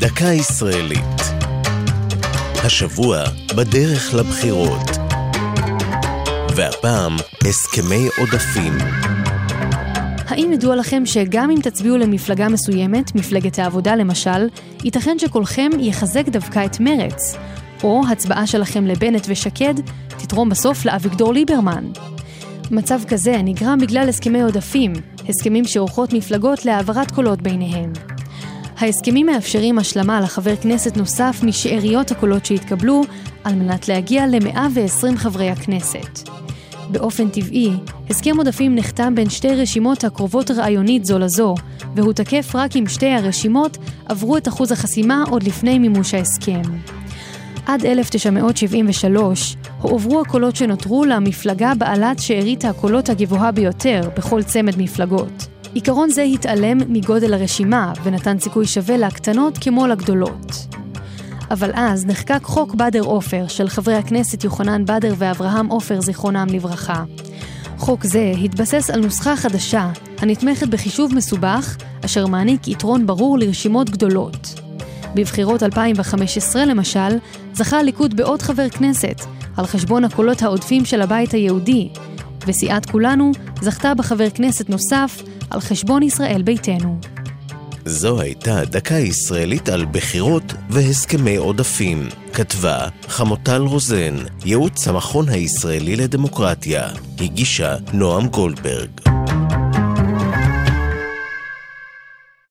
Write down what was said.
דקה ישראלית. השבוע בדרך לבחירות. והפעם הסכמי עודפים. האם ידוע לכם שגם אם תצביעו למפלגה מסוימת, מפלגת העבודה למשל, ייתכן שקולכם יחזק דווקא את מרץ? או הצבעה שלכם לבנט ושקד תתרום בסוף לאביגדור ליברמן? מצב כזה נגרם בגלל הסכמי עודפים, הסכמים שעורכות מפלגות להעברת קולות ביניהם. ההסכמים מאפשרים השלמה לחבר כנסת נוסף משאריות הקולות שהתקבלו, על מנת להגיע ל-120 חברי הכנסת. באופן טבעי, הסכם עודפים נחתם בין שתי רשימות הקרובות רעיונית זו לזו, והוא תקף רק אם שתי הרשימות עברו את אחוז החסימה עוד לפני מימוש ההסכם. עד 1973 הועברו הקולות שנותרו למפלגה בעלת שארית הקולות הגבוהה ביותר בכל צמד מפלגות. עיקרון זה התעלם מגודל הרשימה ונתן סיכוי שווה לקטנות כמו לגדולות. אבל אז נחקק חוק בדר עופר של חברי הכנסת יוחנן בדר ואברהם עופר זיכרונם לברכה. חוק זה התבסס על נוסחה חדשה, הנתמכת בחישוב מסובך, אשר מעניק יתרון ברור לרשימות גדולות. בבחירות 2015 למשל, זכה הליכוד בעוד חבר כנסת, על חשבון הקולות העודפים של הבית היהודי, וסיעת כולנו זכתה בחבר כנסת נוסף על חשבון ישראל ביתנו. זו הייתה דקה ישראלית על בחירות והסכמי עודפים. כתבה חמוטל רוזן, ייעוץ המכון הישראלי לדמוקרטיה. הגישה נועם גולדברג.